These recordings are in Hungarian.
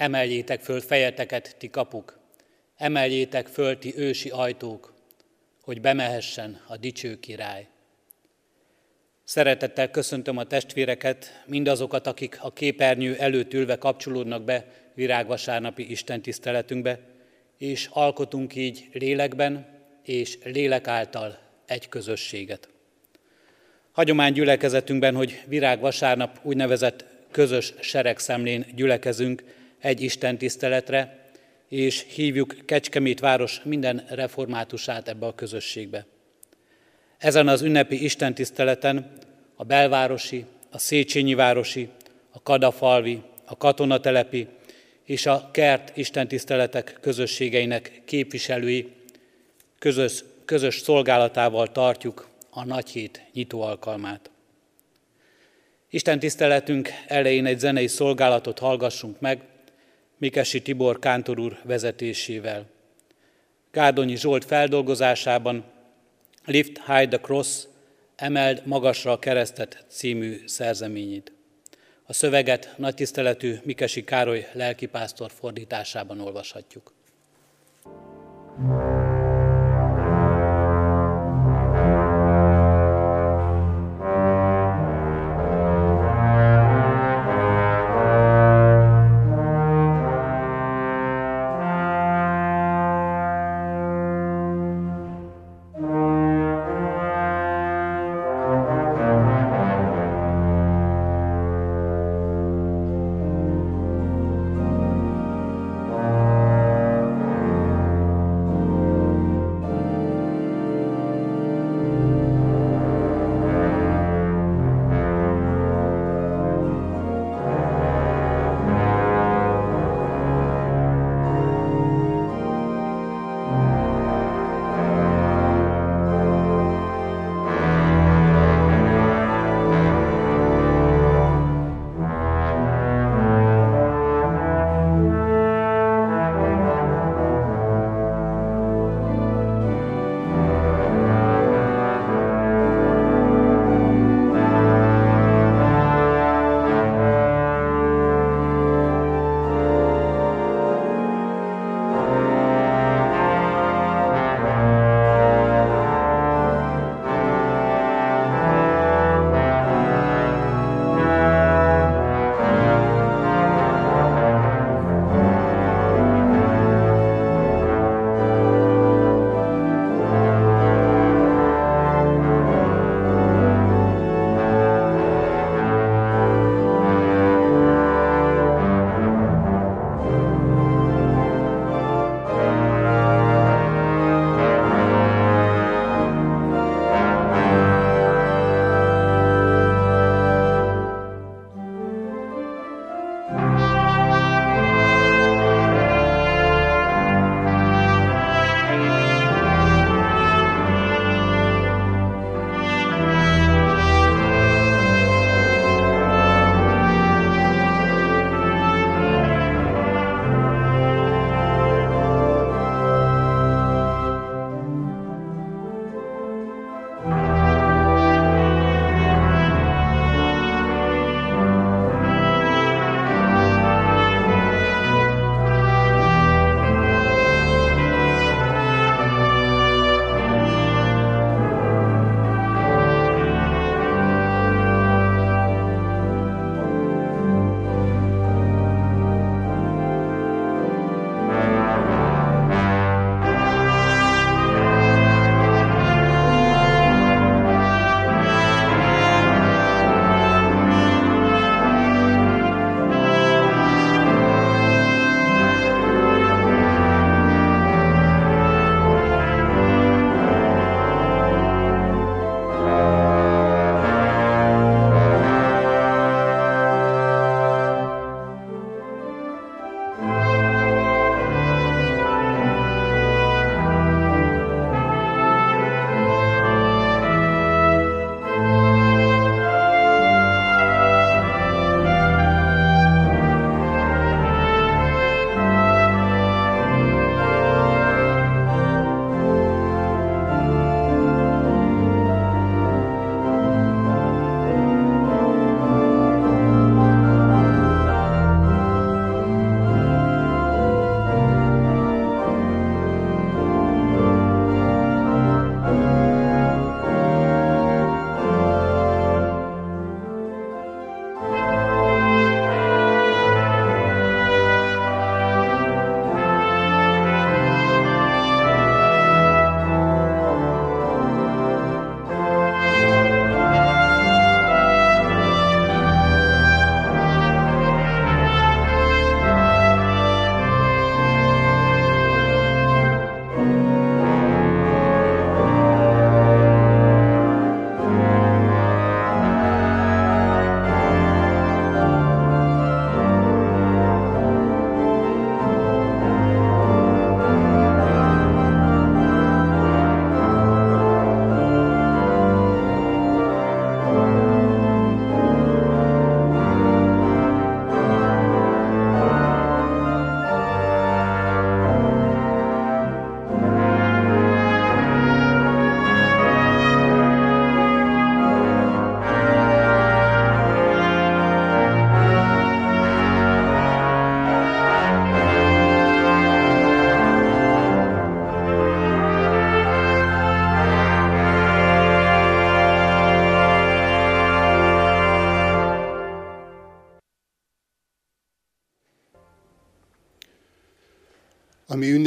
Emeljétek föl fejeteket, ti kapuk, emeljétek föl ti ősi ajtók, hogy bemehessen a dicső király. Szeretettel köszöntöm a testvéreket, mindazokat, akik a képernyő előtt ülve kapcsolódnak be virágvasárnapi istentiszteletünkbe, és alkotunk így lélekben és lélek által egy közösséget. Hagyomány gyülekezetünkben, hogy virágvasárnap úgynevezett közös seregszemlén gyülekezünk egy Isten tiszteletre, és hívjuk Kecskemét város minden reformátusát ebbe a közösségbe. Ezen az ünnepi istentiszteleten a belvárosi, a Széchenyi városi, a Kadafalvi, a katonatelepi és a kert istentiszteletek közösségeinek képviselői közös, közös szolgálatával tartjuk a nagy hét nyitó alkalmát. Isten tiszteletünk elején egy zenei szolgálatot hallgassunk meg, Mikesi Tibor Kántor úr vezetésével. Gárdonyi Zsolt feldolgozásában Lift High the Cross, emeld magasra a keresztet című szerzeményét. A szöveget nagy tiszteletű Mikesi Károly lelkipásztor fordításában olvashatjuk. thank you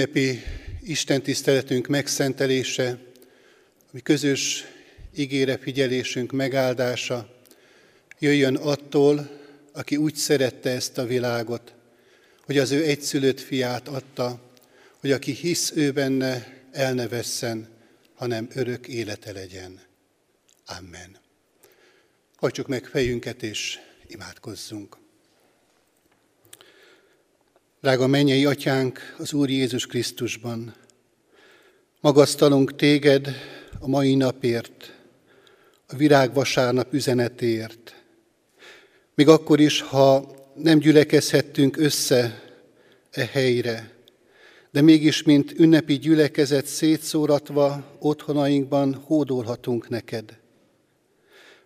ünnepi Isten tiszteletünk megszentelése, ami közös ígére figyelésünk megáldása, jöjjön attól, aki úgy szerette ezt a világot, hogy az ő egyszülött fiát adta, hogy aki hisz ő benne, el ne vesszen, hanem örök élete legyen. Amen. Hajtsuk meg fejünket és imádkozzunk. Drága mennyei atyánk az Úr Jézus Krisztusban, magasztalunk téged a mai napért, a virágvasárnap üzenetért. Még akkor is, ha nem gyülekezhettünk össze e helyre, de mégis, mint ünnepi gyülekezet szétszóratva otthonainkban hódolhatunk neked.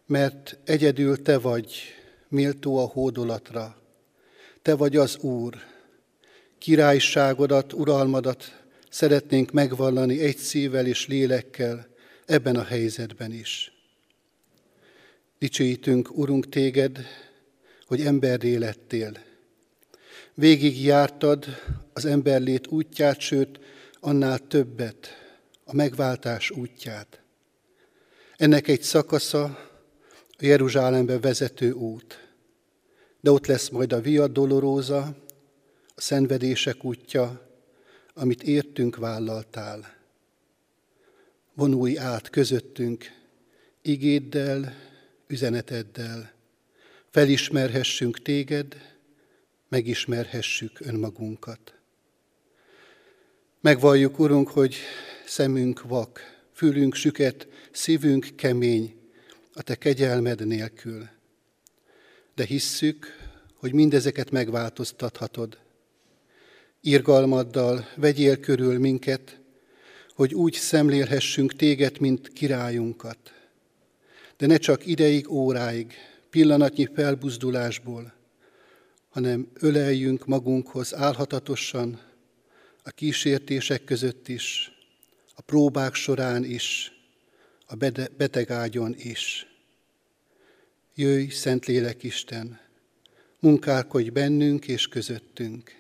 Mert egyedül te vagy, méltó a hódolatra. Te vagy az Úr, királyságodat, uralmadat szeretnénk megvallani egy szívvel és lélekkel ebben a helyzetben is. Dicsőítünk, Urunk, téged, hogy emberré lettél. Végig jártad az emberlét útját, sőt, annál többet, a megváltás útját. Ennek egy szakasza a Jeruzsálembe vezető út, de ott lesz majd a Via Dolorosa, a szenvedések útja, amit értünk vállaltál. Vonulj át közöttünk, igéddel, üzeneteddel, felismerhessünk téged, megismerhessük önmagunkat. Megvalljuk, Urunk, hogy szemünk vak, fülünk süket, szívünk kemény, a Te kegyelmed nélkül. De hisszük, hogy mindezeket megváltoztathatod, irgalmaddal vegyél körül minket, hogy úgy szemlélhessünk téged, mint királyunkat. De ne csak ideig, óráig, pillanatnyi felbuzdulásból, hanem öleljünk magunkhoz álhatatosan, a kísértések között is, a próbák során is, a betegágyon is. Jöjj, Szentlélek Isten, munkálkodj bennünk és közöttünk.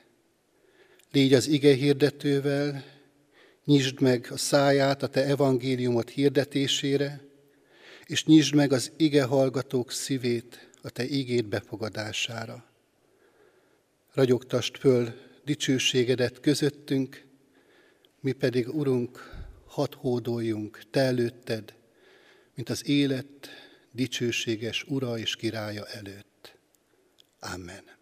Légy az ige hirdetővel, nyisd meg a száját a te evangéliumot hirdetésére, és nyisd meg az ige hallgatók szívét a te igét befogadására. Ragyogtast föl dicsőségedet közöttünk, mi pedig, Urunk, hadd hódoljunk Te előtted, mint az élet dicsőséges Ura és Királya előtt. Amen.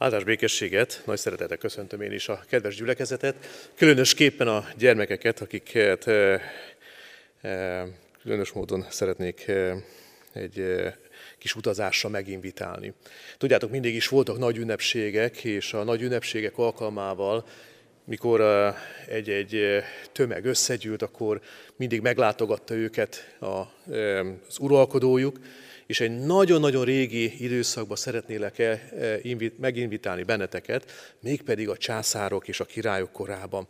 Áldás békességet, nagy szeretettel köszöntöm én is a kedves gyülekezetet, különösképpen a gyermekeket, akiket e, e, különös módon szeretnék e, egy e, kis utazásra meginvitálni. Tudjátok, mindig is voltak nagy ünnepségek, és a nagy ünnepségek alkalmával, mikor egy-egy tömeg összegyűlt, akkor mindig meglátogatta őket az uralkodójuk, és egy nagyon-nagyon régi időszakba szeretnélek -e meginvitálni benneteket, mégpedig a császárok és a királyok korában.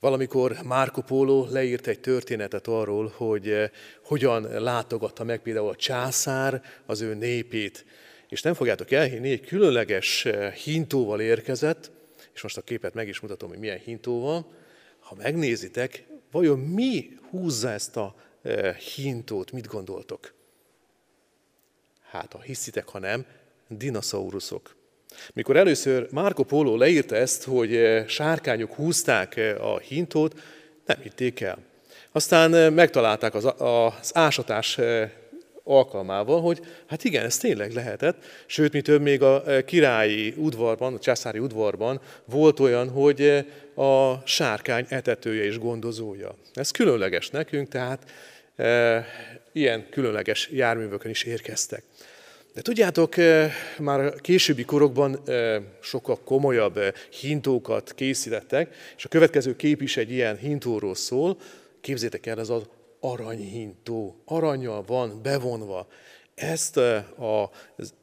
Valamikor Márko Póló leírt egy történetet arról, hogy eh, hogyan látogatta meg például a császár az ő népét. És nem fogjátok elhinni, egy különleges hintóval érkezett, és most a képet meg is mutatom, hogy milyen hintóval. Ha megnézitek, vajon mi húzza ezt a hintót, mit gondoltok? Hát, ha hiszitek, ha nem, dinoszauruszok. Mikor először Marco Polo leírta ezt, hogy eh, sárkányok húzták eh, a hintót, nem hitték el. Aztán eh, megtalálták az, az ásatás alkalmával, hogy hát igen, ez tényleg lehetett, sőt, mi több még a királyi udvarban, a császári udvarban volt olyan, hogy a sárkány etetője és gondozója. Ez különleges nekünk, tehát ilyen különleges járművökön is érkeztek. De tudjátok, már a későbbi korokban sokkal komolyabb hintókat készítettek, és a következő kép is egy ilyen hintóról szól. Képzétek el, ez az aranyhintó. Aranyjal van bevonva. Ezt a, az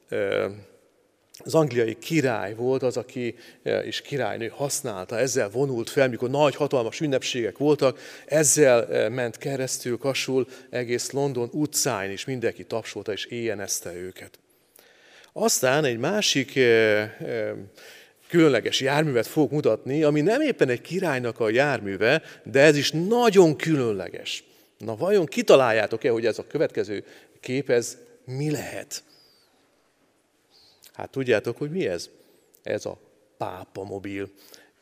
angliai király volt az, aki és királynő használta, ezzel vonult fel, mikor nagy, hatalmas ünnepségek voltak, ezzel ment keresztül, kasul egész London utcáin, és mindenki tapsolta és éjjenezte őket. Aztán egy másik különleges járművet fog mutatni, ami nem éppen egy királynak a járműve, de ez is nagyon különleges. Na vajon kitaláljátok-e, hogy ez a következő kép, ez mi lehet? Hát tudjátok, hogy mi ez? Ez a pápa mobil.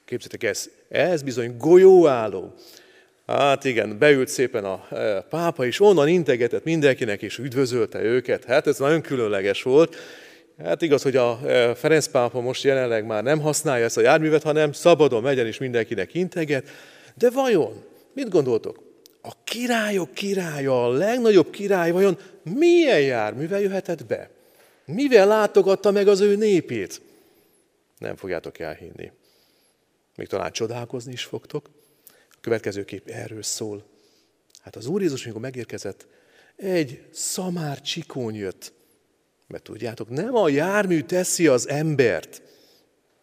Képzeljétek ez, ez bizony golyóálló. Hát igen, beült szépen a e, pápa, és onnan integetett mindenkinek, és üdvözölte őket. Hát ez nagyon különleges volt. Hát igaz, hogy a e, Ferenc pápa most jelenleg már nem használja ezt a járművet, hanem szabadon megyen és mindenkinek integet. De vajon, mit gondoltok? A királyok királya, a legnagyobb király vajon milyen járművel jöhetett be? Mivel látogatta meg az ő népét? Nem fogjátok elhinni. Még talán csodálkozni is fogtok. A következő kép erről szól. Hát az Úr Jézus, amikor megérkezett, egy szamár csikón jött. Mert tudjátok, nem a jármű teszi az embert,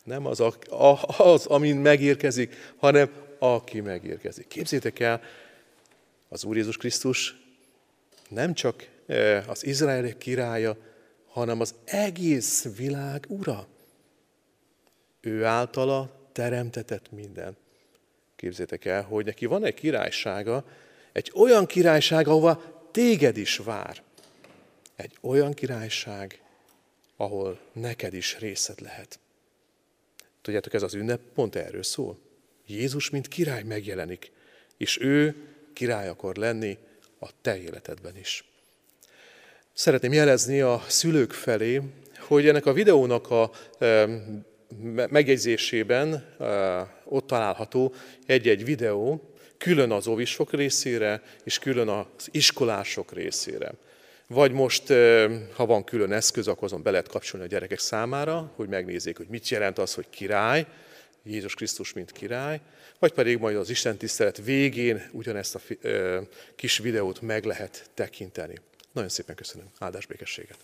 nem az, a, az amin megérkezik, hanem aki megérkezik. Képzétek el, az Úr Jézus Krisztus nem csak eh, az Izrael királya, hanem az egész világ ura. Ő általa teremtetett minden. Képzétek el, hogy neki van egy királysága, egy olyan királyság, ahova téged is vár. Egy olyan királyság, ahol neked is részed lehet. Tudjátok, ez az ünnep pont erről szól. Jézus, mint király megjelenik, és ő király akar lenni a te életedben is. Szeretném jelezni a szülők felé, hogy ennek a videónak a megjegyzésében ott található egy-egy videó, külön az óvisok részére, és külön az iskolások részére. Vagy most, ha van külön eszköz, akkor azon be lehet kapcsolni a gyerekek számára, hogy megnézzék, hogy mit jelent az, hogy király, Jézus Krisztus, mint király, vagy pedig majd az Isten tisztelet végén ugyanezt a kis videót meg lehet tekinteni. Nagyon szépen köszönöm. Áldás békességet!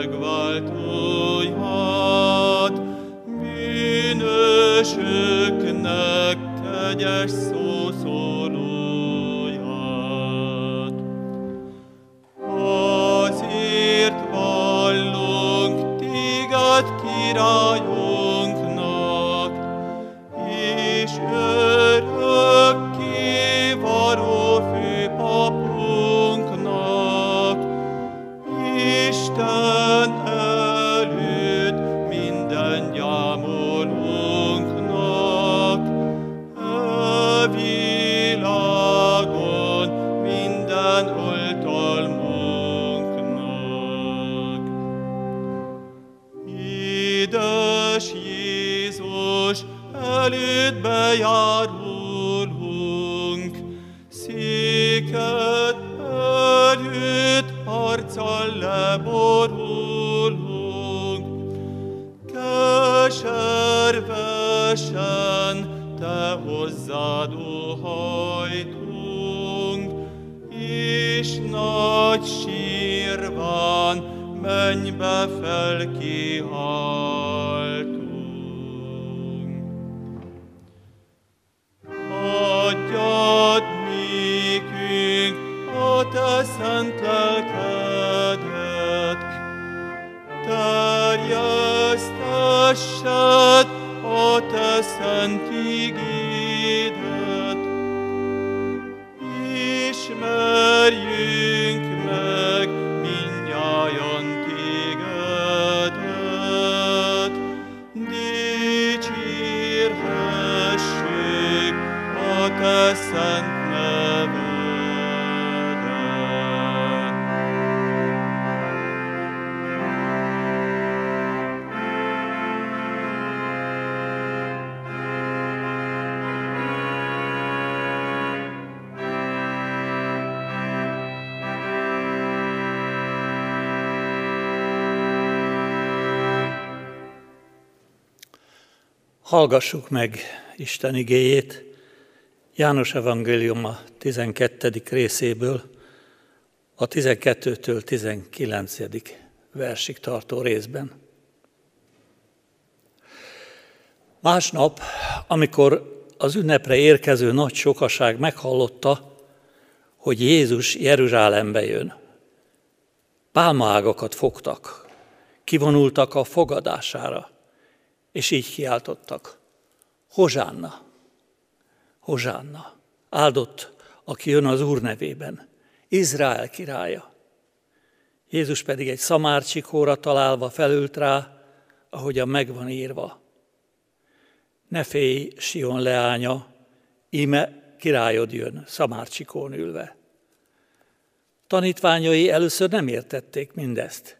Megváltóját, bűnösöknek kegyes szószólóját. Hallgassuk meg Isten igéjét János evangéliuma 12. részéből, a 12-től 19. versig tartó részben. Másnap, amikor az ünnepre érkező nagy sokaság meghallotta, hogy Jézus Jeruzsálembe jön, pálmaágakat fogtak, kivonultak a fogadására, és így kiáltottak. Hozsánna, Hozsánna, áldott, aki jön az Úr nevében, Izrael királya. Jézus pedig egy szamárcsikóra találva felült rá, ahogyan megvan írva. Ne félj, Sion leánya, íme királyod jön, szamárcsikón ülve. Tanítványai először nem értették mindezt,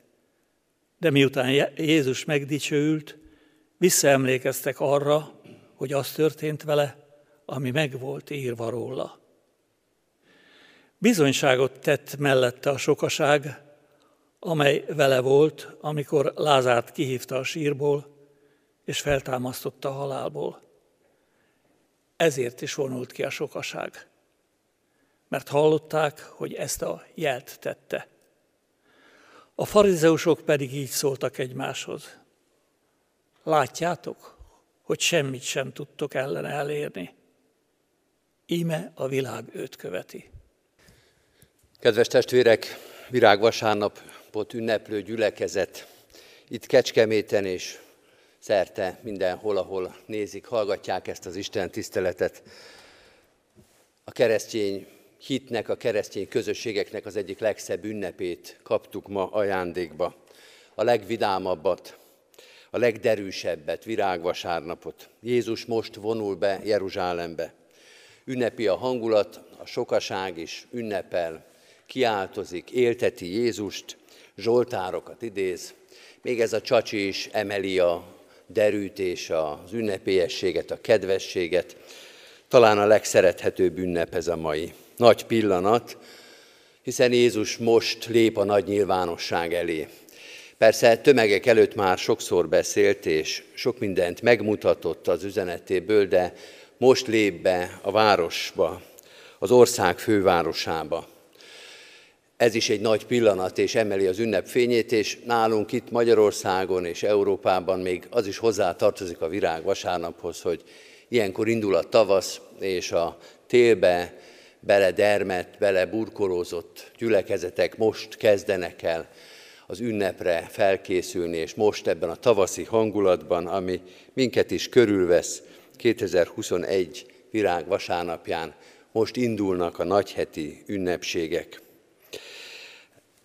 de miután Jézus megdicsőült, visszaemlékeztek arra, hogy az történt vele, ami meg volt írva róla. Bizonyságot tett mellette a sokaság, amely vele volt, amikor Lázárt kihívta a sírból, és feltámasztotta a halálból. Ezért is vonult ki a sokaság, mert hallották, hogy ezt a jelt tette. A farizeusok pedig így szóltak egymáshoz. Látjátok, hogy semmit sem tudtok ellen elérni. Íme a világ őt követi. Kedves testvérek, virágvasárnapot ünneplő gyülekezet itt Kecskeméten és szerte mindenhol, ahol nézik, hallgatják ezt az Isten tiszteletet. A keresztény hitnek, a keresztény közösségeknek az egyik legszebb ünnepét kaptuk ma ajándékba. A legvidámabbat, a legderűsebbet, virágvasárnapot. Jézus most vonul be Jeruzsálembe. Ünnepi a hangulat, a sokaság is ünnepel, kiáltozik, élteti Jézust, zsoltárokat idéz. Még ez a csacsi is emeli a derűt és az ünnepélyességet, a kedvességet. Talán a legszerethetőbb ünnep ez a mai. Nagy pillanat, hiszen Jézus most lép a nagy nyilvánosság elé. Persze tömegek előtt már sokszor beszélt, és sok mindent megmutatott az üzenetéből, de most lép be a városba, az ország fővárosába. Ez is egy nagy pillanat, és emeli az ünnep fényét, és nálunk itt Magyarországon és Európában még az is hozzá tartozik a virág vasárnaphoz, hogy ilyenkor indul a tavasz, és a télbe beledermet, beleburkolózott gyülekezetek most kezdenek el az ünnepre felkészülni, és most ebben a tavaszi hangulatban, ami minket is körülvesz 2021 virág vasárnapján, most indulnak a nagyheti ünnepségek.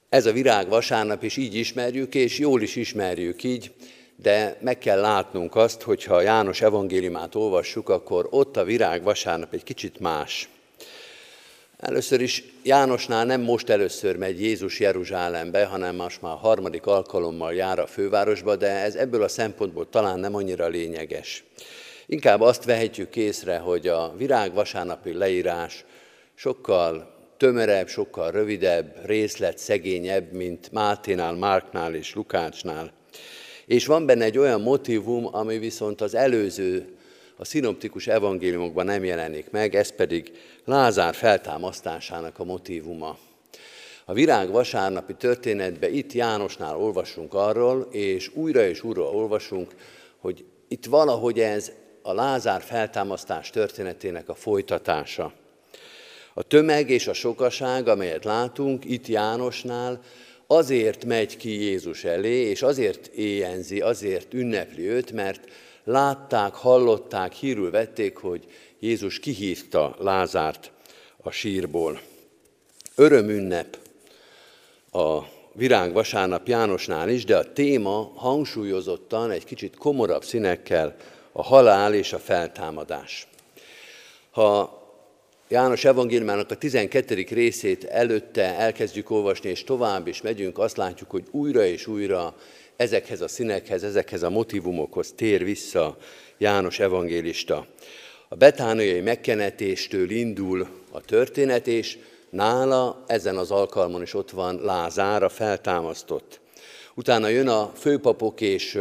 Ez a virág vasárnap is így ismerjük, és jól is ismerjük így, de meg kell látnunk azt, hogy ha János evangéliumát olvassuk, akkor ott a virág vasárnap egy kicsit más. Először is Jánosnál nem most először megy Jézus Jeruzsálembe, hanem most már harmadik alkalommal jár a fővárosba, de ez ebből a szempontból talán nem annyira lényeges. Inkább azt vehetjük észre, hogy a virág vasárnapi leírás sokkal tömörebb, sokkal rövidebb, részlet szegényebb, mint Máténál, Márknál és Lukácsnál. És van benne egy olyan motivum, ami viszont az előző, a szinoptikus evangéliumokban nem jelenik meg, ez pedig Lázár feltámasztásának a motivuma. A virág vasárnapi történetben itt Jánosnál olvasunk arról, és újra és újra olvasunk, hogy itt valahogy ez a Lázár feltámasztás történetének a folytatása. A tömeg és a sokaság, amelyet látunk itt Jánosnál, azért megy ki Jézus elé, és azért éjjenzi, azért ünnepli őt, mert látták, hallották, hírül vették, hogy Jézus kihívta Lázárt a sírból. Örömünnep a virág vasárnap Jánosnál is, de a téma hangsúlyozottan egy kicsit komorabb színekkel a halál és a feltámadás. Ha János evangéliumának a 12. részét előtte elkezdjük olvasni, és tovább is megyünk, azt látjuk, hogy újra és újra ezekhez a színekhez, ezekhez a motivumokhoz tér vissza János evangélista. A betániai megkenetéstől indul a történet, és nála ezen az alkalmon is ott van Lázára feltámasztott. Utána jön a főpapok és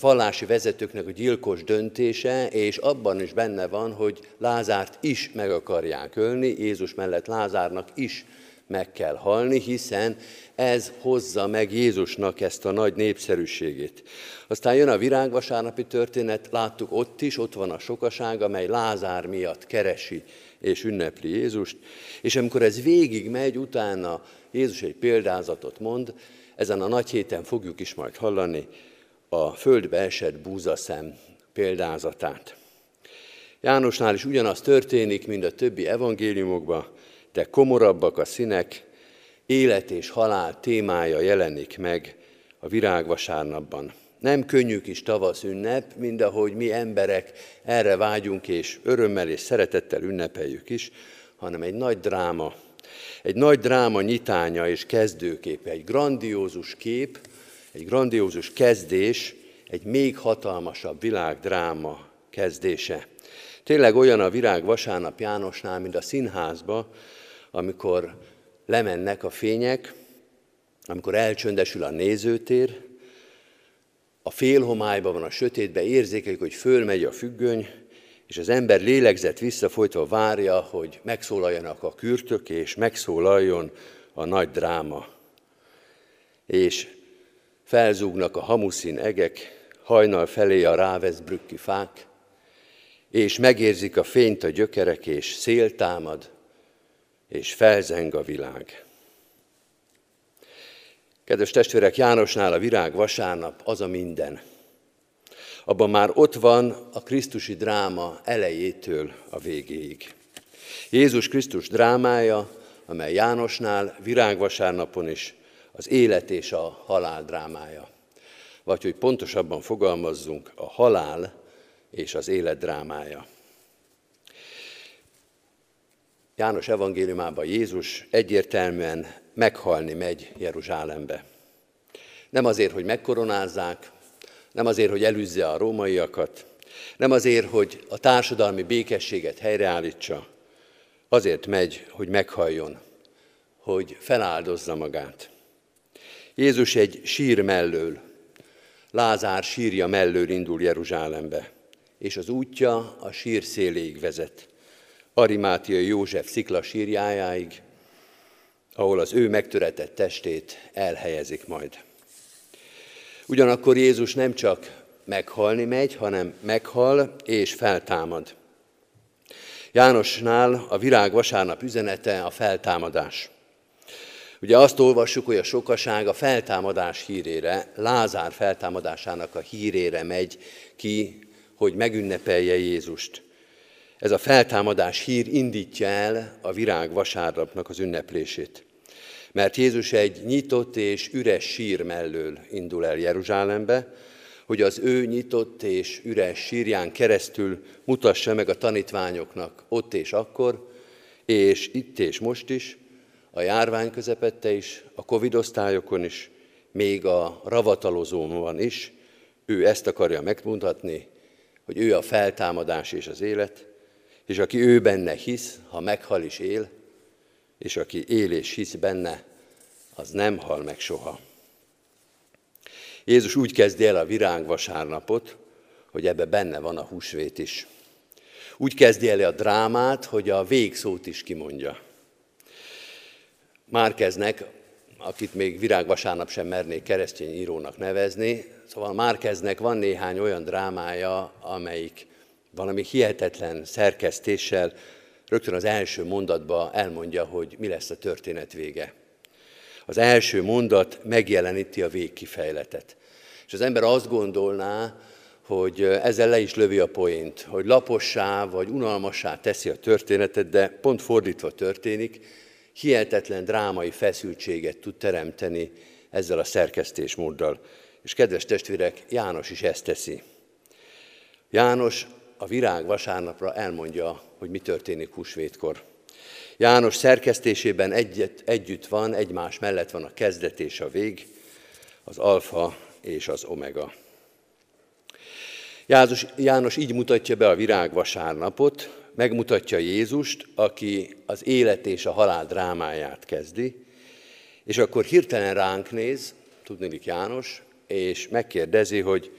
vallási vezetőknek a gyilkos döntése, és abban is benne van, hogy Lázárt is meg akarják ölni, Jézus mellett Lázárnak is meg kell halni, hiszen ez hozza meg Jézusnak ezt a nagy népszerűségét. Aztán jön a virágvasárnapi történet, láttuk ott is, ott van a sokaság, amely Lázár miatt keresi és ünnepli Jézust, és amikor ez végig megy, utána Jézus egy példázatot mond, ezen a nagy héten fogjuk is majd hallani, a földbe esett búzaszem példázatát. Jánosnál is ugyanaz történik, mint a többi evangéliumokban, de komorabbak a színek, élet és halál témája jelenik meg a virágvasárnapban. Nem könnyű kis tavasz ünnep, mind ahogy mi emberek erre vágyunk, és örömmel és szeretettel ünnepeljük is, hanem egy nagy dráma, egy nagy dráma nyitánya és kezdőképe, egy grandiózus kép, egy grandiózus kezdés, egy még hatalmasabb világdráma kezdése. Tényleg olyan a virág vasárnap Jánosnál, mint a színházba, amikor lemennek a fények, amikor elcsöndesül a nézőtér, a félhomályban van a sötétbe, érzékeljük, hogy fölmegy a függöny, és az ember lélegzett visszafolytva várja, hogy megszólaljanak a kürtök, és megszólaljon a nagy dráma. És felzúgnak a hamuszín egek, hajnal felé a ráveszbrükki fák, és megérzik a fényt a gyökerek, és szél támad, és felzeng a világ. Kedves testvérek, Jánosnál a virág vasárnap az a minden. Abban már ott van a Krisztusi dráma elejétől a végéig. Jézus Krisztus drámája, amely Jánosnál virágvasárnapon is az élet és a halál drámája. Vagy hogy pontosabban fogalmazzunk, a halál és az élet drámája. János evangéliumában Jézus egyértelműen meghalni megy Jeruzsálembe. Nem azért, hogy megkoronázzák, nem azért, hogy elűzze a rómaiakat, nem azért, hogy a társadalmi békességet helyreállítsa, azért megy, hogy meghalljon, hogy feláldozza magát. Jézus egy sír mellől, Lázár sírja mellől indul Jeruzsálembe, és az útja a sír széléig vezet. Arimátiai József szikla sírjájáig, ahol az ő megtöretett testét elhelyezik majd. Ugyanakkor Jézus nem csak meghalni megy, hanem meghal és feltámad. Jánosnál a virág vasárnap üzenete a feltámadás. Ugye azt olvassuk, hogy a sokaság a feltámadás hírére, Lázár feltámadásának a hírére megy ki, hogy megünnepelje Jézust. Ez a feltámadás hír indítja el a virág vasárnapnak az ünneplését. Mert Jézus egy nyitott és üres sír mellől indul el Jeruzsálembe, hogy az ő nyitott és üres sírján keresztül mutassa meg a tanítványoknak ott és akkor, és itt és most is, a járvány közepette is, a Covid osztályokon is, még a ravatalozóban is, ő ezt akarja megmutatni, hogy ő a feltámadás és az élet, és aki ő benne hisz, ha meghal is él, és aki él és hisz benne, az nem hal meg soha. Jézus úgy kezdi el a virág vasárnapot, hogy ebbe benne van a húsvét is. Úgy kezdi el a drámát, hogy a végszót is kimondja. Márkeznek, akit még virágvasárnap sem mernék keresztény írónak nevezni, szóval Márkeznek van néhány olyan drámája, amelyik valami hihetetlen szerkesztéssel rögtön az első mondatba elmondja, hogy mi lesz a történet vége. Az első mondat megjeleníti a végkifejletet. És az ember azt gondolná, hogy ezzel le is lövi a poént, hogy lapossá vagy unalmassá teszi a történetet, de pont fordítva történik, hihetetlen drámai feszültséget tud teremteni ezzel a szerkesztésmóddal. És kedves testvérek, János is ezt teszi. János a virág vasárnapra elmondja, hogy mi történik húsvétkor. János szerkesztésében egyet, együtt van, egymás mellett van a kezdet és a vég, az alfa és az omega. János, János így mutatja be a virág vasárnapot, megmutatja Jézust, aki az élet és a halál drámáját kezdi, és akkor hirtelen ránk néz, tudnék János, és megkérdezi, hogy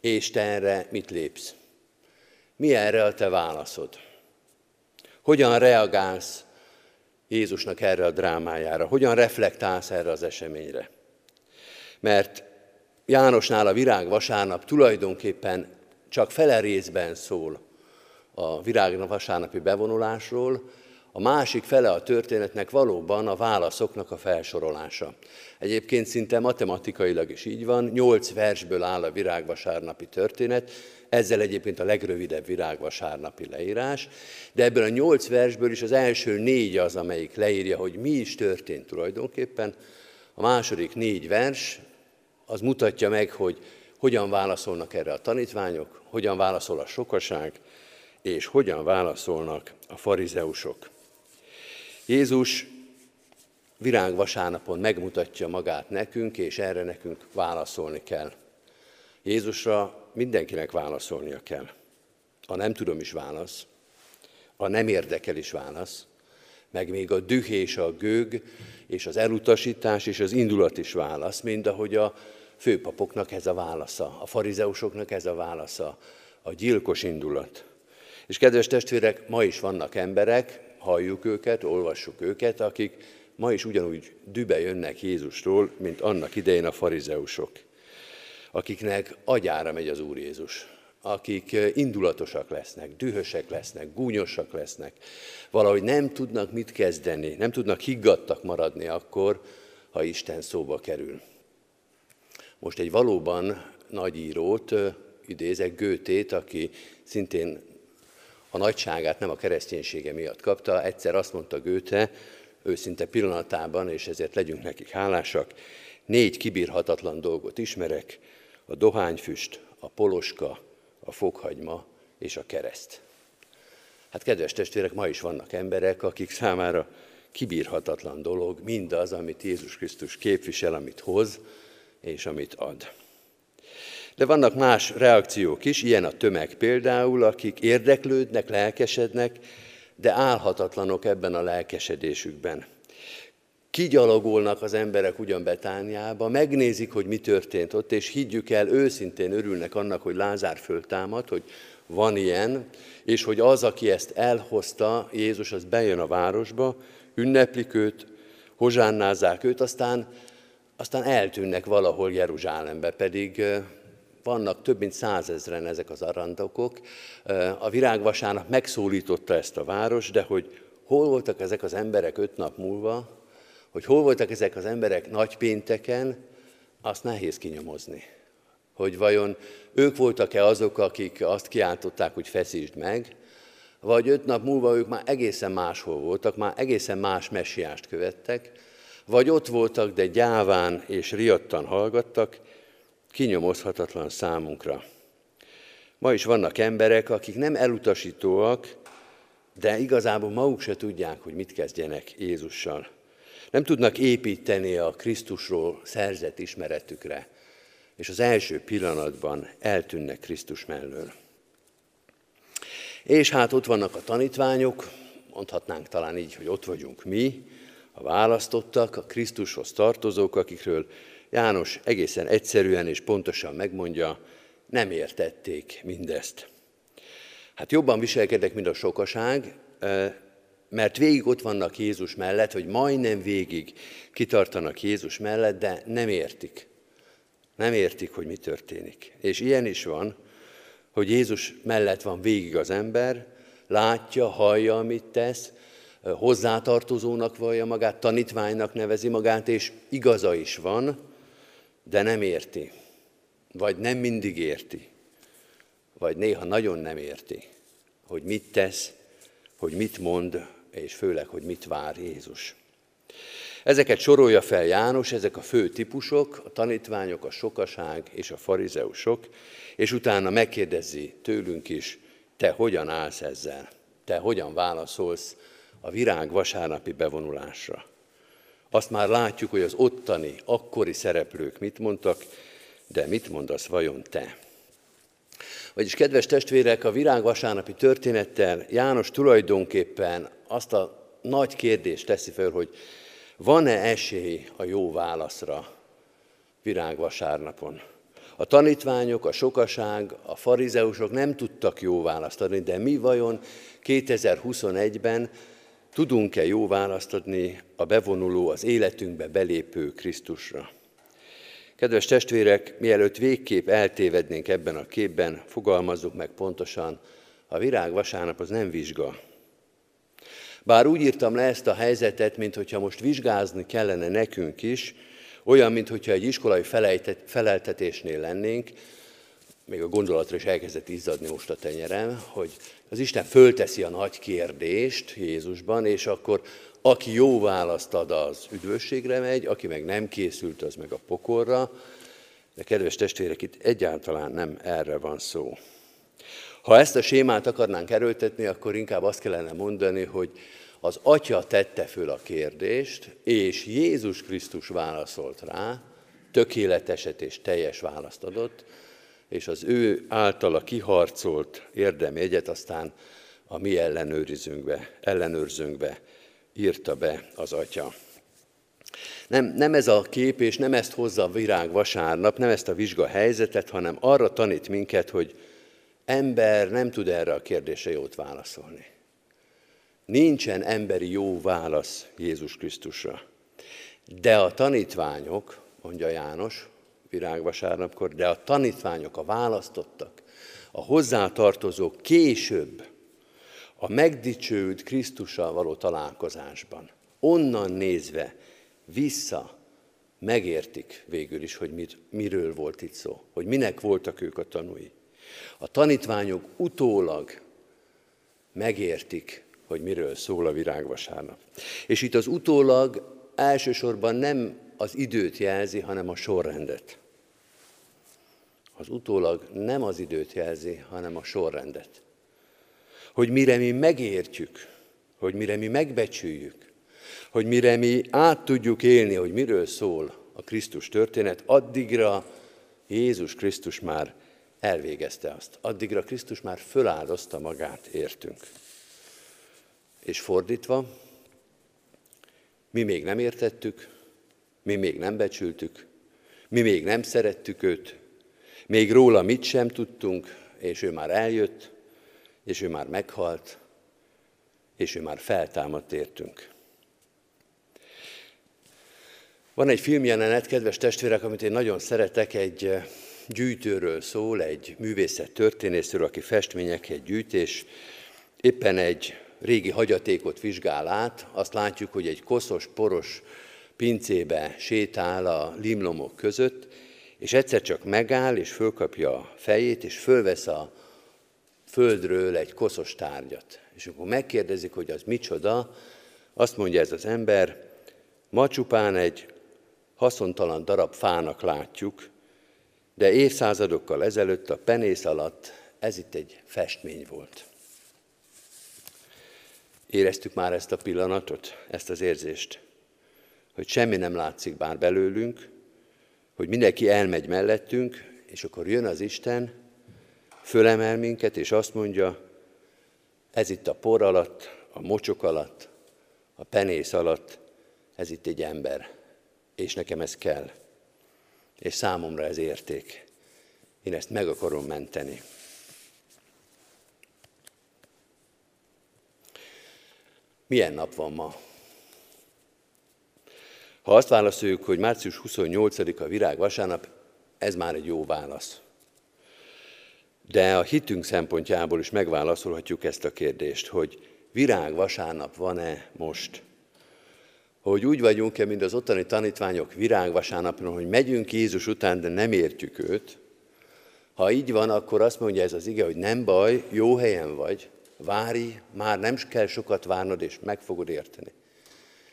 és te erre mit lépsz? Mi erre a te válaszod? Hogyan reagálsz Jézusnak erre a drámájára? Hogyan reflektálsz erre az eseményre? Mert Jánosnál a virág vasárnap tulajdonképpen csak fele részben szól a virág vasárnapi bevonulásról, a másik fele a történetnek valóban a válaszoknak a felsorolása. Egyébként szinte matematikailag is így van, nyolc versből áll a virágvasárnapi történet, ezzel egyébként a legrövidebb virágvasárnapi leírás, de ebből a nyolc versből is az első négy az, amelyik leírja, hogy mi is történt tulajdonképpen. A második négy vers az mutatja meg, hogy hogyan válaszolnak erre a tanítványok, hogyan válaszol a sokaság, és hogyan válaszolnak a farizeusok. Jézus virágvasárnapon megmutatja magát nekünk, és erre nekünk válaszolni kell. Jézusra mindenkinek válaszolnia kell. A nem tudom is válasz, a nem érdekel is válasz, meg még a düh és a gőg, és az elutasítás és az indulat is válasz, mind ahogy a főpapoknak ez a válasza, a farizeusoknak ez a válasza, a gyilkos indulat. És kedves testvérek, ma is vannak emberek, halljuk őket, olvassuk őket, akik ma is ugyanúgy dübe jönnek Jézusról, mint annak idején a farizeusok, akiknek agyára megy az Úr Jézus, akik indulatosak lesznek, dühösek lesznek, gúnyosak lesznek, valahogy nem tudnak mit kezdeni, nem tudnak higgadtak maradni akkor, ha Isten szóba kerül. Most egy valóban nagy írót idézek, Gőtét, aki szintén a nagyságát nem a kereszténysége miatt kapta. Egyszer azt mondta Gőte, őszinte pillanatában, és ezért legyünk nekik hálásak, négy kibírhatatlan dolgot ismerek, a dohányfüst, a poloska, a fokhagyma és a kereszt. Hát kedves testvérek, ma is vannak emberek, akik számára kibírhatatlan dolog mindaz, amit Jézus Krisztus képvisel, amit hoz és amit ad. De vannak más reakciók is, ilyen a tömeg például, akik érdeklődnek, lelkesednek, de állhatatlanok ebben a lelkesedésükben. Kigyalogolnak az emberek ugyan Betániába, megnézik, hogy mi történt ott, és higgyük el, őszintén örülnek annak, hogy Lázár föltámad, hogy van ilyen, és hogy az, aki ezt elhozta, Jézus, az bejön a városba, ünneplik őt, hozsánnázák őt, aztán, aztán eltűnnek valahol Jeruzsálembe, pedig vannak több mint százezren ezek az arandokok. A virágvasárnap megszólította ezt a város, de hogy hol voltak ezek az emberek öt nap múlva, hogy hol voltak ezek az emberek nagypénteken, azt nehéz kinyomozni. Hogy vajon ők voltak-e azok, akik azt kiáltották, hogy feszítsd meg, vagy öt nap múlva ők már egészen máshol voltak, már egészen más messiást követtek, vagy ott voltak, de gyáván és riadtan hallgattak, kinyomozhatatlan számunkra. Ma is vannak emberek, akik nem elutasítóak, de igazából maguk se tudják, hogy mit kezdjenek Jézussal. Nem tudnak építeni a Krisztusról szerzett ismeretükre, és az első pillanatban eltűnnek Krisztus mellől. És hát ott vannak a tanítványok, mondhatnánk talán így, hogy ott vagyunk mi, a választottak, a Krisztushoz tartozók, akikről János egészen egyszerűen és pontosan megmondja, nem értették mindezt. Hát jobban viselkedek, mint a sokaság, mert végig ott vannak Jézus mellett, vagy majdnem végig kitartanak Jézus mellett, de nem értik. Nem értik, hogy mi történik. És ilyen is van, hogy Jézus mellett van végig az ember, látja, hallja, amit tesz, hozzátartozónak vallja magát, tanítványnak nevezi magát, és igaza is van, de nem érti. Vagy nem mindig érti. Vagy néha nagyon nem érti, hogy mit tesz, hogy mit mond, és főleg, hogy mit vár Jézus. Ezeket sorolja fel János, ezek a fő típusok, a tanítványok, a sokaság és a farizeusok, és utána megkérdezi tőlünk is, te hogyan állsz ezzel? Te hogyan válaszolsz a virág vasárnapi bevonulásra? Azt már látjuk, hogy az ottani, akkori szereplők mit mondtak, de mit mondasz vajon te? Vagyis, kedves testvérek, a virágvasárnapi történettel János tulajdonképpen azt a nagy kérdést teszi föl, hogy van-e esély a jó válaszra virágvasárnapon? A tanítványok, a sokaság, a farizeusok nem tudtak jó választ adni, de mi vajon 2021-ben tudunk-e jó választ adni a bevonuló, az életünkbe belépő Krisztusra? Kedves testvérek, mielőtt végképp eltévednénk ebben a képben, fogalmazzuk meg pontosan, a virág vasárnap az nem vizsga. Bár úgy írtam le ezt a helyzetet, mint most vizsgázni kellene nekünk is, olyan, mintha egy iskolai feleltetésnél lennénk, még a gondolatra is elkezdett izzadni most a tenyerem, hogy az Isten fölteszi a nagy kérdést Jézusban, és akkor aki jó választ ad, az üdvösségre megy, aki meg nem készült, az meg a pokorra. De kedves testvérek, itt egyáltalán nem erre van szó. Ha ezt a sémát akarnánk erőltetni, akkor inkább azt kellene mondani, hogy az Atya tette föl a kérdést, és Jézus Krisztus válaszolt rá, tökéleteset és teljes választ adott, és az ő általa kiharcolt érdemjegyet aztán a mi ellenőrzőnkbe, ellenőrzőnkbe írta be az Atya. Nem, nem ez a kép, és nem ezt hozza a virág vasárnap, nem ezt a vizsga helyzetet, hanem arra tanít minket, hogy ember nem tud erre a kérdésre jót válaszolni. Nincsen emberi jó válasz Jézus Krisztusra. De a tanítványok, mondja János, virágvasárnapkor, de a tanítványok, a választottak, a hozzátartozók később a megdicsőült Krisztussal való találkozásban, onnan nézve vissza megértik végül is, hogy mit, miről volt itt szó, hogy minek voltak ők a tanúi. A tanítványok utólag megértik, hogy miről szól a virágvasárnap. És itt az utólag elsősorban nem az időt jelzi, hanem a sorrendet. Az utólag nem az időt jelzi, hanem a sorrendet. Hogy mire mi megértjük, hogy mire mi megbecsüljük, hogy mire mi át tudjuk élni, hogy miről szól a Krisztus történet, addigra Jézus Krisztus már elvégezte azt. Addigra Krisztus már föláldozta magát értünk. És fordítva, Mi még nem értettük, mi még nem becsültük, mi még nem szerettük őt, még róla mit sem tudtunk, és ő már eljött, és ő már meghalt, és ő már feltámadt értünk. Van egy filmjelenet, kedves testvérek, amit én nagyon szeretek, egy gyűjtőről szól, egy művészet történészről, aki festményeket gyűjt, és éppen egy régi hagyatékot vizsgál át, azt látjuk, hogy egy koszos, poros pincébe sétál a limlomok között, és egyszer csak megáll, és fölkapja a fejét, és fölvesz a földről egy koszos tárgyat. És akkor megkérdezik, hogy az micsoda, azt mondja ez az ember, ma csupán egy haszontalan darab fának látjuk, de évszázadokkal ezelőtt a penész alatt ez itt egy festmény volt. Éreztük már ezt a pillanatot, ezt az érzést, hogy semmi nem látszik bár belőlünk, hogy mindenki elmegy mellettünk, és akkor jön az Isten, fölemel minket, és azt mondja, ez itt a por alatt, a mocsok alatt, a penész alatt, ez itt egy ember, és nekem ez kell. És számomra ez érték. Én ezt meg akarom menteni. Milyen nap van ma? Ha azt válaszoljuk, hogy március 28-a virág vasárnap, ez már egy jó válasz. De a hitünk szempontjából is megválaszolhatjuk ezt a kérdést, hogy virág vasárnap van-e most? Hogy úgy vagyunk-e, mint az ottani tanítványok virág vasárnapon, hogy megyünk Jézus után, de nem értjük őt. Ha így van, akkor azt mondja ez az ige, hogy nem baj, jó helyen vagy, várj, már nem kell sokat várnod, és meg fogod érteni.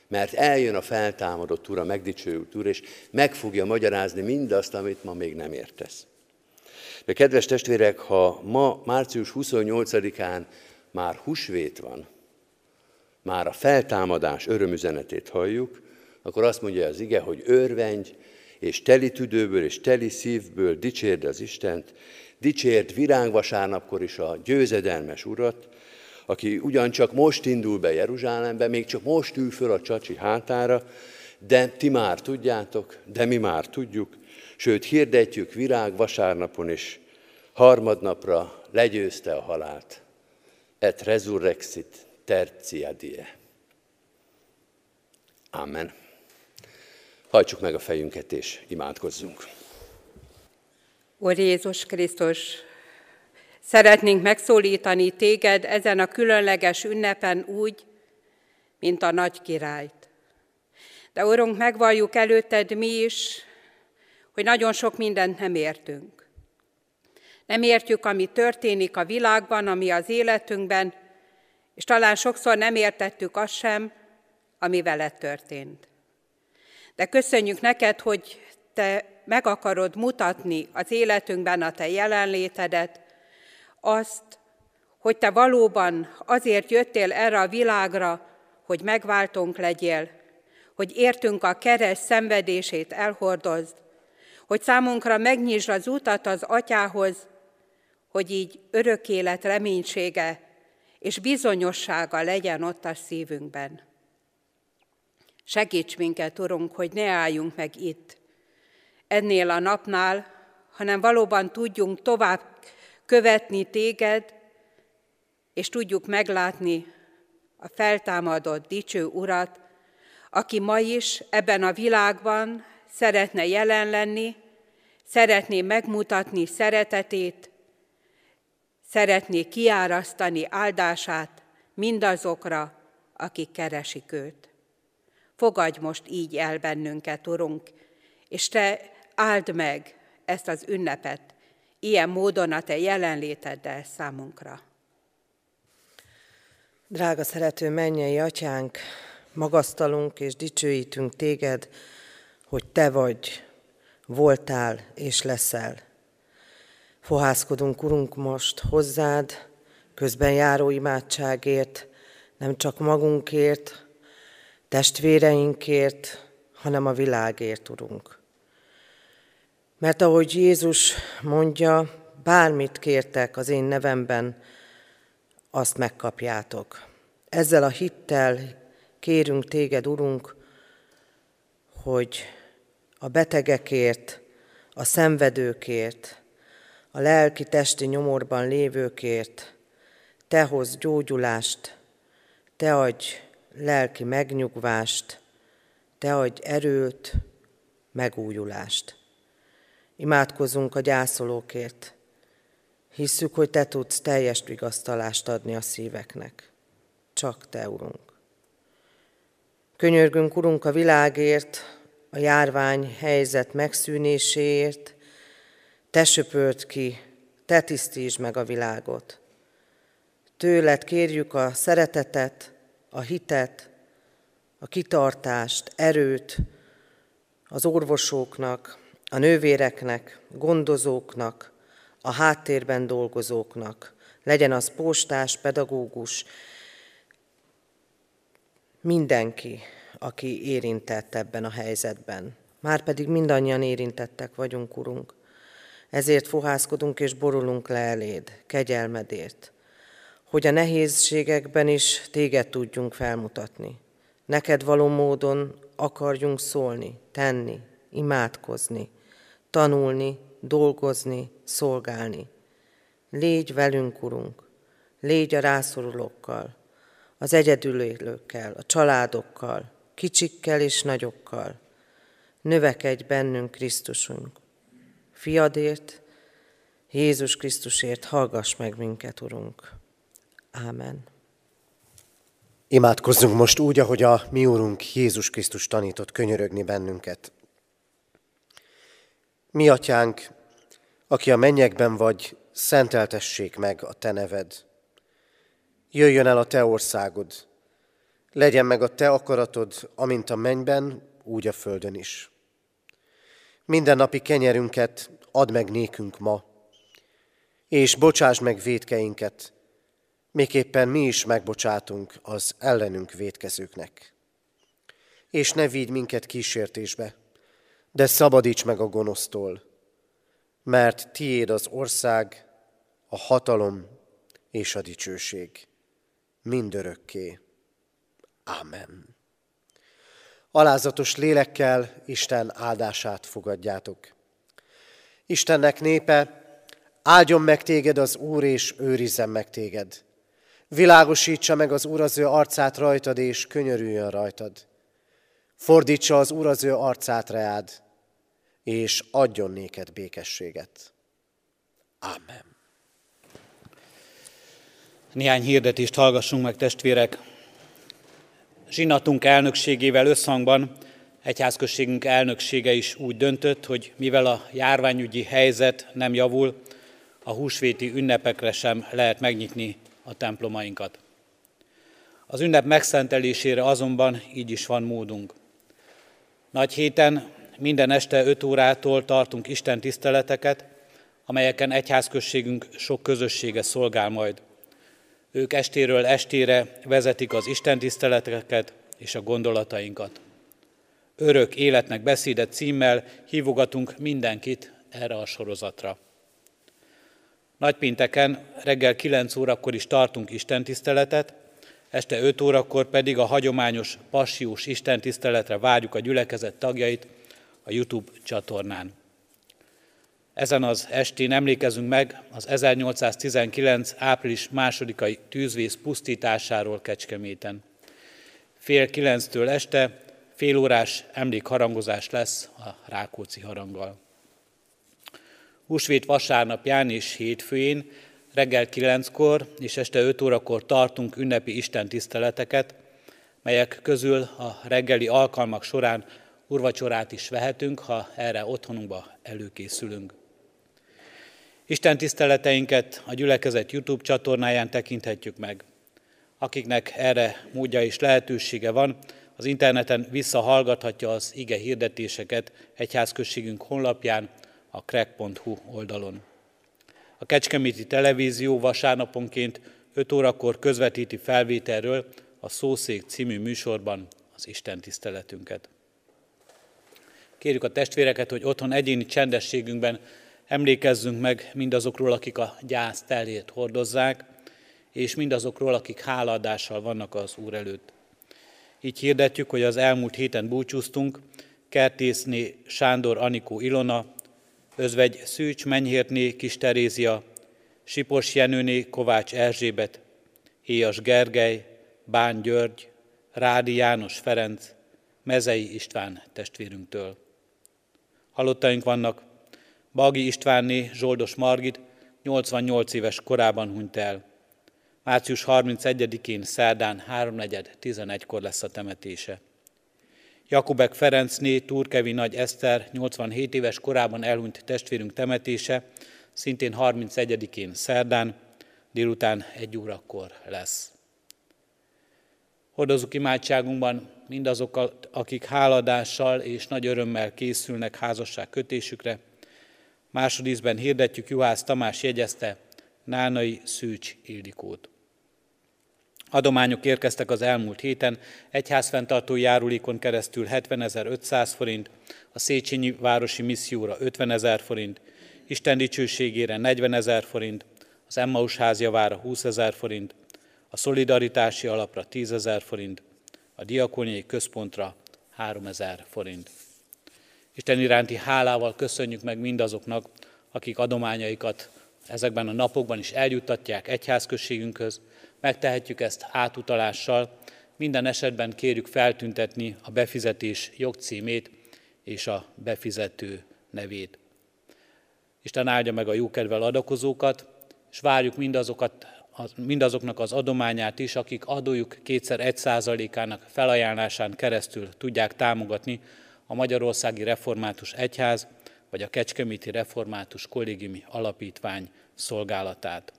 Mert eljön a feltámadott Úr, a megdicsőült Úr, és meg fogja magyarázni mindazt, amit ma még nem értesz. De kedves testvérek, ha ma, március 28-án már húsvét van, már a feltámadás örömüzenetét halljuk, akkor azt mondja az ige, hogy örvendj, és teli tüdőből és teli szívből dicsérd az Istent, dicsérd virágvasárnapkor is a győzedelmes Urat, aki ugyancsak most indul be Jeruzsálembe, még csak most ül föl a csacsi hátára, de ti már tudjátok, de mi már tudjuk, sőt hirdetjük virág vasárnapon is, harmadnapra legyőzte a halált. Et resurrexit tertia die. Amen. Hajtsuk meg a fejünket és imádkozzunk. Úr Jézus Krisztus, szeretnénk megszólítani téged ezen a különleges ünnepen úgy, mint a nagy királyt. De Urunk, megvalljuk előtted mi is, hogy nagyon sok mindent nem értünk. Nem értjük, ami történik a világban, ami az életünkben, és talán sokszor nem értettük azt sem, ami veled történt. De köszönjük neked, hogy te meg akarod mutatni az életünkben a te jelenlétedet, azt, hogy te valóban azért jöttél erre a világra, hogy megváltunk legyél, hogy értünk a keres szenvedését elhordozd, hogy számunkra megnyisd az utat az atyához, hogy így örök élet reménysége és bizonyossága legyen ott a szívünkben. Segíts minket, Urunk, hogy ne álljunk meg itt, ennél a napnál, hanem valóban tudjunk tovább követni téged, és tudjuk meglátni a feltámadott dicső Urat, aki ma is ebben a világban szeretne jelen lenni, szeretné megmutatni szeretetét, szeretné kiárasztani áldását mindazokra, akik keresik őt. Fogadj most így el bennünket, Urunk, és Te áld meg ezt az ünnepet, ilyen módon a Te jelenléteddel számunkra. Drága szerető mennyei atyánk, magasztalunk és dicsőítünk téged, hogy te vagy, voltál és leszel. Fohászkodunk, Urunk, most hozzád, közben járó imádságért, nem csak magunkért, testvéreinkért, hanem a világért, Urunk. Mert ahogy Jézus mondja, bármit kértek az én nevemben, azt megkapjátok. Ezzel a hittel kérünk téged, Urunk, hogy a betegekért, a szenvedőkért, a lelki-testi nyomorban lévőkért Te hoz gyógyulást, Te adj lelki megnyugvást, Te adj erőt, megújulást. Imádkozunk a gyászolókért. Hisszük, hogy Te tudsz teljes vigasztalást adni a szíveknek. Csak Te, Urunk. Könyörgünk, Urunk, a világért, a járvány helyzet megszűnéséért, Te söpört ki, Te tisztítsd meg a világot. Tőled kérjük a szeretetet, a hitet, a kitartást, erőt az orvosoknak, a nővéreknek, gondozóknak, a háttérben dolgozóknak, legyen az postás, pedagógus, mindenki, aki érintett ebben a helyzetben. Márpedig mindannyian érintettek vagyunk, Urunk. Ezért fohászkodunk és borulunk le eléd, kegyelmedért, hogy a nehézségekben is téged tudjunk felmutatni. Neked való módon akarjunk szólni, tenni, imádkozni, tanulni, dolgozni, szolgálni. Légy velünk, Urunk, légy a rászorulókkal, az egyedülélőkkel, a családokkal, kicsikkel és nagyokkal. Növekedj bennünk, Krisztusunk. Fiadért, Jézus Krisztusért hallgass meg minket, Urunk. Ámen. Imádkozzunk most úgy, ahogy a mi Úrunk Jézus Krisztus tanított könyörögni bennünket. Mi, Atyánk, aki a mennyekben vagy, szenteltessék meg a Te neved. Jöjjön el a Te országod, legyen meg a Te akaratod, amint a mennyben, úgy a földön is. Minden napi kenyerünket add meg nékünk ma, és bocsáss meg védkeinket, miképpen mi is megbocsátunk az ellenünk védkezőknek. És ne vigy minket kísértésbe, de szabadíts meg a gonosztól, mert tiéd az ország, a hatalom és a dicsőség mindörökké. Amen. Alázatos lélekkel Isten áldását fogadjátok. Istennek népe, áldjon meg téged az Úr, és őrizzen meg téged. Világosítsa meg az Úr az ő arcát rajtad, és könyörüljön rajtad. Fordítsa az Úr az ő arcát reád, és adjon néked békességet. Amen. Néhány hirdetést hallgassunk meg, testvérek. Zsinatunk elnökségével összhangban egyházközségünk elnöksége is úgy döntött, hogy mivel a járványügyi helyzet nem javul, a húsvéti ünnepekre sem lehet megnyitni a templomainkat. Az ünnep megszentelésére azonban így is van módunk. Nagy héten minden este 5 órától tartunk Isten tiszteleteket, amelyeken egyházközségünk sok közössége szolgál majd. Ők estéről estére vezetik az Isten tiszteleteket és a gondolatainkat. Örök életnek beszédet címmel hívogatunk mindenkit erre a sorozatra. Nagypénteken reggel 9 órakor is tartunk istentiszteletet, este 5 órakor pedig a hagyományos passiós istentiszteletre várjuk a gyülekezet tagjait a YouTube csatornán. Ezen az estén emlékezünk meg az 1819. április másodikai tűzvész pusztításáról Kecskeméten. Fél kilenctől este félórás emlékharangozás lesz a Rákóczi haranggal. Húsvét vasárnapján és hétfőjén reggel kilenckor és este 5 órakor tartunk ünnepi Isten tiszteleteket, melyek közül a reggeli alkalmak során urvacsorát is vehetünk, ha erre otthonunkba előkészülünk. Isten tiszteleteinket a gyülekezet YouTube csatornáján tekinthetjük meg. Akiknek erre módja és lehetősége van, az interneten visszahallgathatja az ige hirdetéseket egyházközségünk honlapján, a krek.hu oldalon. A Kecskeméti Televízió vasárnaponként 5 órakor közvetíti felvételről a Szószék című műsorban az Isten tiszteletünket. Kérjük a testvéreket, hogy otthon egyéni csendességünkben Emlékezzünk meg mindazokról, akik a gyász telét hordozzák, és mindazokról, akik hálaadással vannak az Úr előtt. Így hirdetjük, hogy az elmúlt héten búcsúztunk, Kertészné Sándor Anikó Ilona, özvegy Szűcs Menyhértné Kis Terézia, Sipos Jenőné Kovács Erzsébet, Éjas Gergely, Bán György, Rádi János Ferenc, Mezei István testvérünktől. Halottaink vannak, Bagi Istvánné Zsoldos Margit 88 éves korában hunyt el. Március 31-én szerdán 3.4.11-kor lesz a temetése. Jakubek Ferencné Turkevi Nagy Eszter 87 éves korában elhunyt testvérünk temetése, szintén 31-én szerdán, délután egy órakor lesz. Hordozunk imádságunkban mindazokat, akik háladással és nagy örömmel készülnek házasság kötésükre. Másodízben hirdetjük Juhász Tamás jegyezte Nánai Szűcs Ildikót. Adományok érkeztek az elmúlt héten, egyházfenntartó járulékon keresztül 70.500 forint, a Széchenyi Városi Misszióra 50 ezer forint, Isten dicsőségére 40 ezer forint, az Emmaus házjavára 20 ezer forint, a Szolidaritási Alapra 10 ezer forint, a Diakóniai Központra 3 ezer forint. Isten iránti hálával köszönjük meg mindazoknak, akik adományaikat ezekben a napokban is eljuttatják egyházközségünkhöz, megtehetjük ezt átutalással, minden esetben kérjük feltüntetni a befizetés jogcímét és a befizető nevét. Isten áldja meg a jókedvel adakozókat, és várjuk mindazokat, mindazoknak az adományát is, akik adójuk kétszer egy százalékának felajánlásán keresztül tudják támogatni a Magyarországi Református Egyház vagy a Kecskeméti Református Kollégiumi Alapítvány szolgálatát.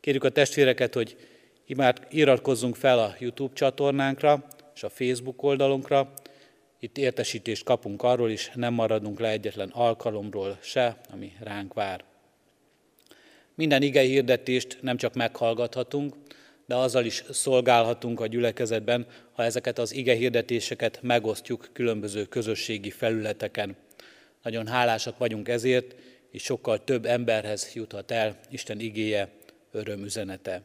Kérjük a testvéreket, hogy iratkozzunk fel a YouTube csatornánkra és a Facebook oldalunkra. Itt értesítést kapunk arról is, nem maradunk le egyetlen alkalomról se, ami ránk vár. Minden ige hirdetést nem csak meghallgathatunk, de azzal is szolgálhatunk a gyülekezetben, ha ezeket az ige hirdetéseket megosztjuk különböző közösségi felületeken. Nagyon hálásak vagyunk ezért, és sokkal több emberhez juthat el Isten igéje örömüzenete.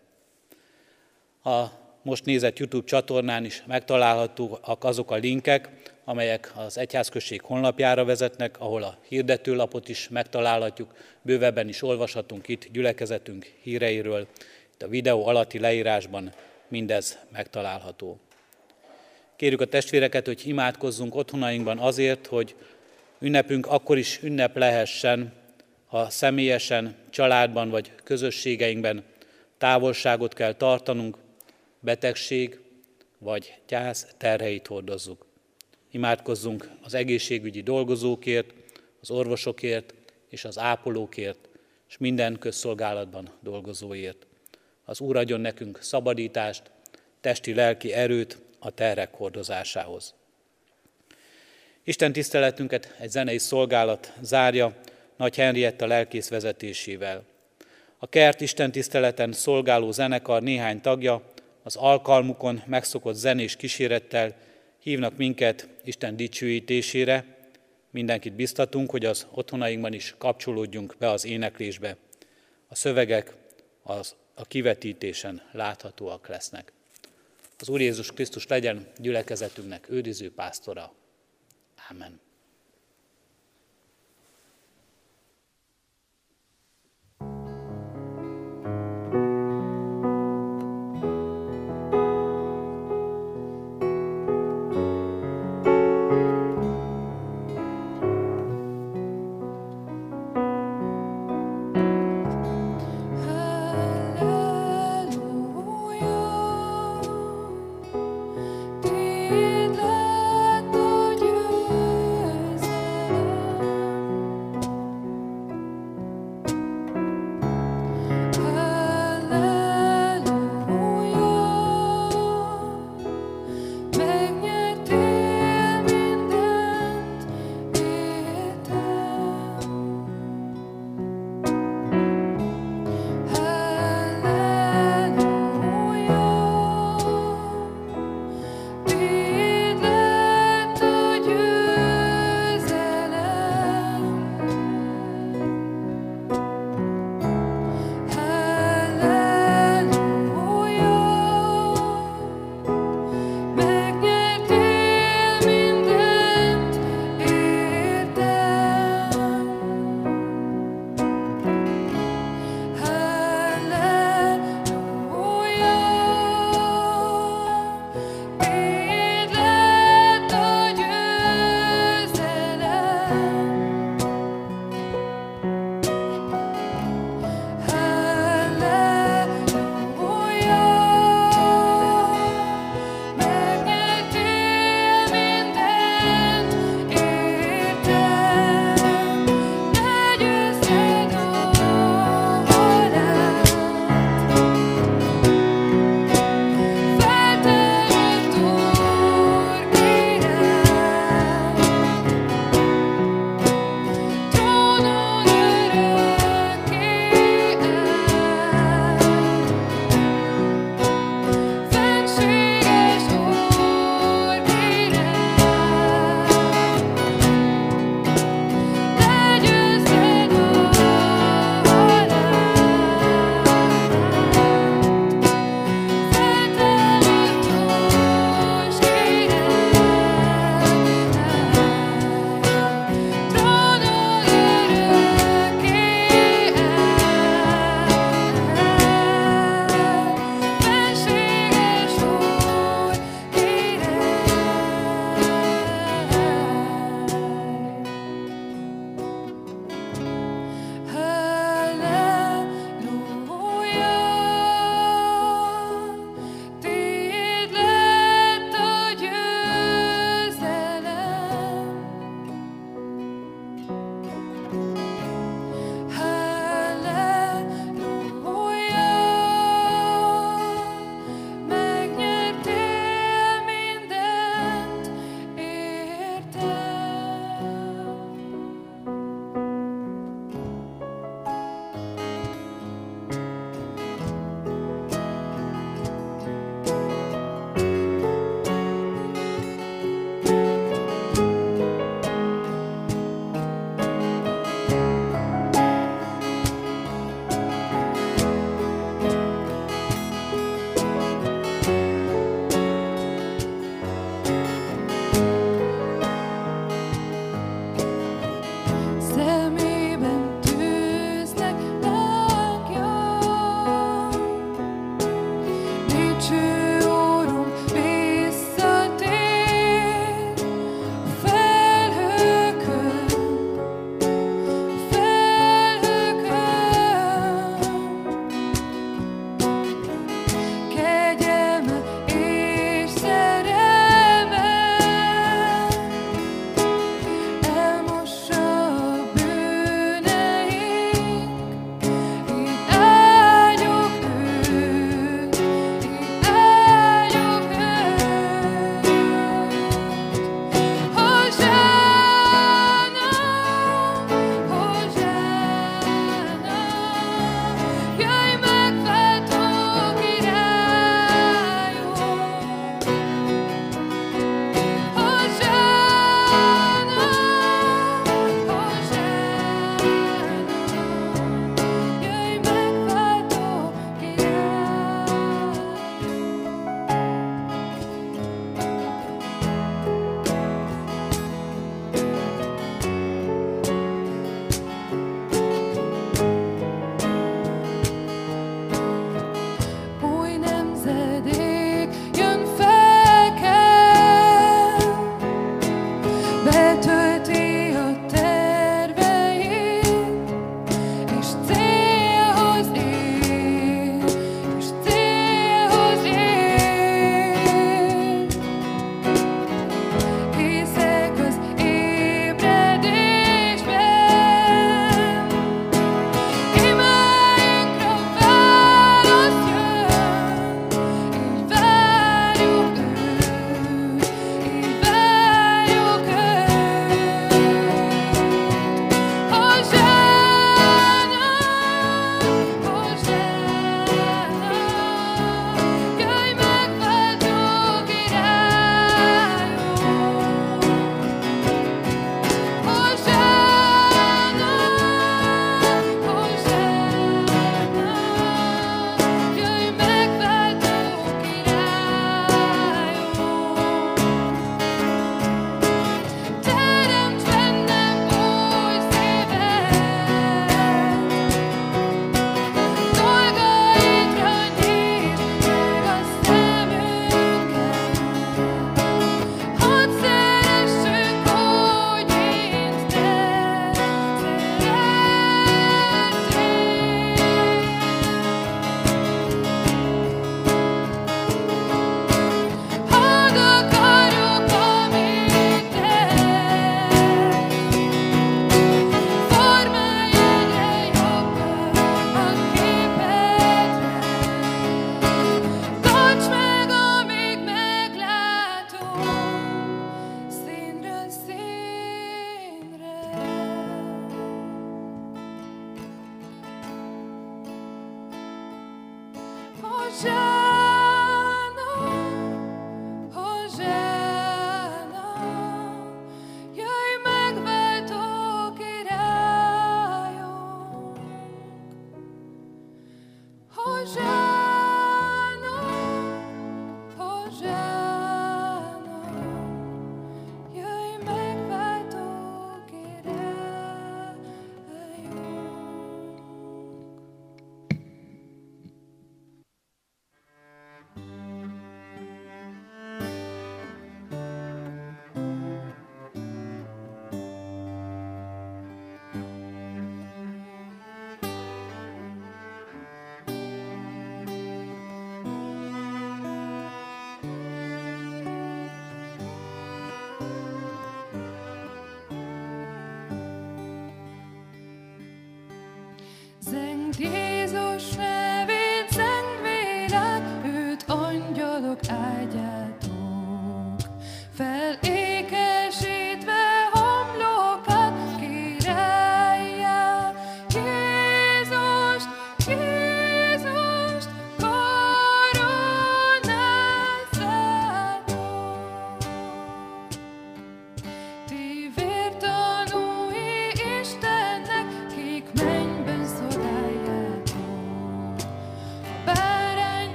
A most nézett YouTube csatornán is megtalálhatóak azok a linkek, amelyek az Egyházközség honlapjára vezetnek, ahol a hirdetőlapot is megtalálhatjuk, bővebben is olvashatunk itt gyülekezetünk híreiről. A videó alatti leírásban mindez megtalálható. Kérjük a testvéreket, hogy imádkozzunk otthonainkban azért, hogy ünnepünk akkor is ünnep lehessen, ha személyesen, családban vagy közösségeinkben távolságot kell tartanunk, betegség vagy gyász terheit hordozzuk. Imádkozzunk az egészségügyi dolgozókért, az orvosokért és az ápolókért, és minden közszolgálatban dolgozóért. Az Úr adjon nekünk szabadítást, testi-lelki erőt a terhek hordozásához. Isten tiszteletünket egy zenei szolgálat zárja, Nagy Henrietta lelkész vezetésével. A kert Isten tiszteleten szolgáló zenekar néhány tagja az alkalmukon megszokott zenés kísérettel hívnak minket Isten dicsőítésére. Mindenkit biztatunk, hogy az otthonainkban is kapcsolódjunk be az éneklésbe. A szövegek az, a kivetítésen láthatóak lesznek. Az Úr Jézus Krisztus legyen gyülekezetünknek őriző pásztora. Amen.